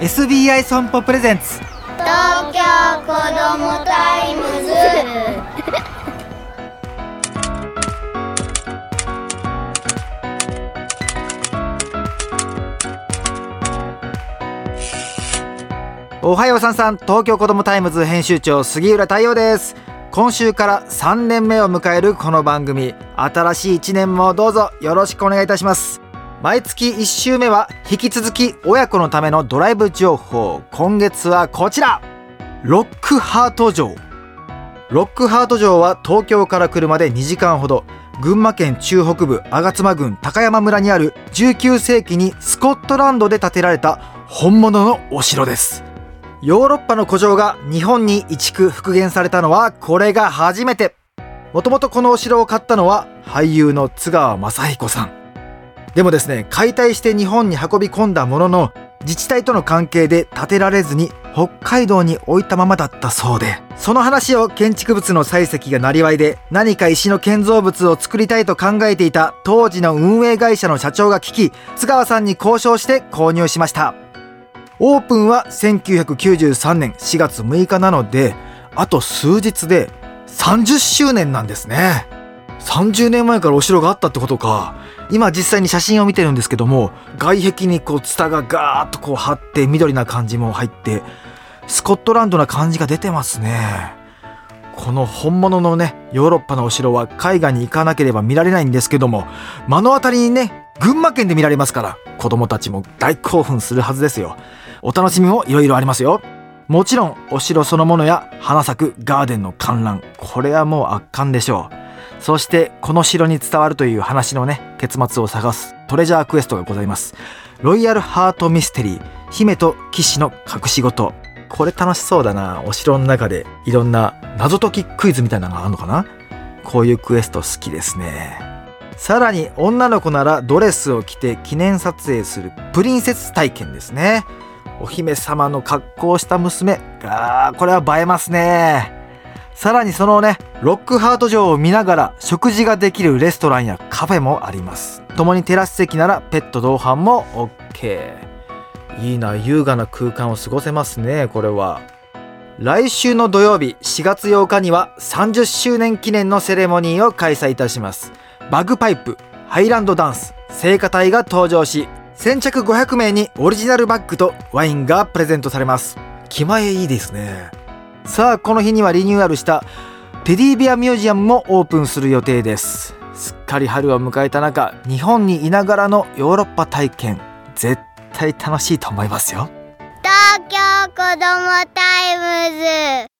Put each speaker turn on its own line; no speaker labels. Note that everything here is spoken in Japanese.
SBI 損保 presents。
東京子どもタイムズ。
おはようさんさん。東京子どもタイムズ編集長杉浦太陽です。今週から3年目を迎えるこの番組。新しい1年もどうぞよろしくお願いいたします毎月1週目は引き続き親子のためのドライブ情報。今月はこちら。ロックハート城。ロックハート城は東京から車で2時間ほど。群馬県中北部吾妻郡高山村にある19世紀にスコットランドで建てられた本物のお城です。ヨーロッパの古城が日本に移築復元されたのはこれが初めて。もともとこのお城を買ったのは俳優の津川雅彦さん。でもですね解体して日本に運び込んだものの自治体との関係で建てられずに北海道に置いたままだったそうでその話を建築物の採石がなりわいで何か石の建造物を作りたいと考えていた当時の運営会社の社長が聞き津川さんに交渉して購入しました。オープンは1993年4月6日なのであと数日で30周年なんですね。30年前からお城があったってことか。今実際に写真を見てるんですけども外壁にこうツタがガーッとこう張って緑な感じも入ってスコットランドな感じが出てますね。この本物のねヨーロッパのお城は海外に行かなければ見られないんですけども目の当たりにね群馬県で見られますから子供たちも大興奮するはずですよ。お楽しみもいろいろありますよ。もちろんお城そのものや花咲くガーデンの観覧これはもう圧巻でしょう。そしてこの城に伝わるという話のね結末を探すトレジャークエストがございます。ロイヤルハートミステリー姫と騎士の隠し事。これ楽しそうだな。お城の中でいろんな謎解きクイズみたいなのがあるのかな？こういうクエスト好きですね。さらに女の子ならドレスを着て記念撮影するプリンセス体験ですね。お姫様の格好をした娘。あーこれは映えますね。さらにそのねロックハート城を見ながら食事ができるレストランやカフェもあります。共にテラス席ならペット同伴も OK いいな優雅な空間を過ごせますねこれは。来週の土曜日4月8日には30周年記念のセレモニーを開催いたします。バグパイプハイランドダンス聖歌隊が登場し先着500名にオリジナルバッグとワインがプレゼントされます。気前いいですね。さあこの日にはリニューアルしたテディベアミュージアムもオープンする予定です。すっかり春を迎えた中日本にいながらのヨーロッパ体験絶対楽しいと思いますよ。
東京こどもタイムズ。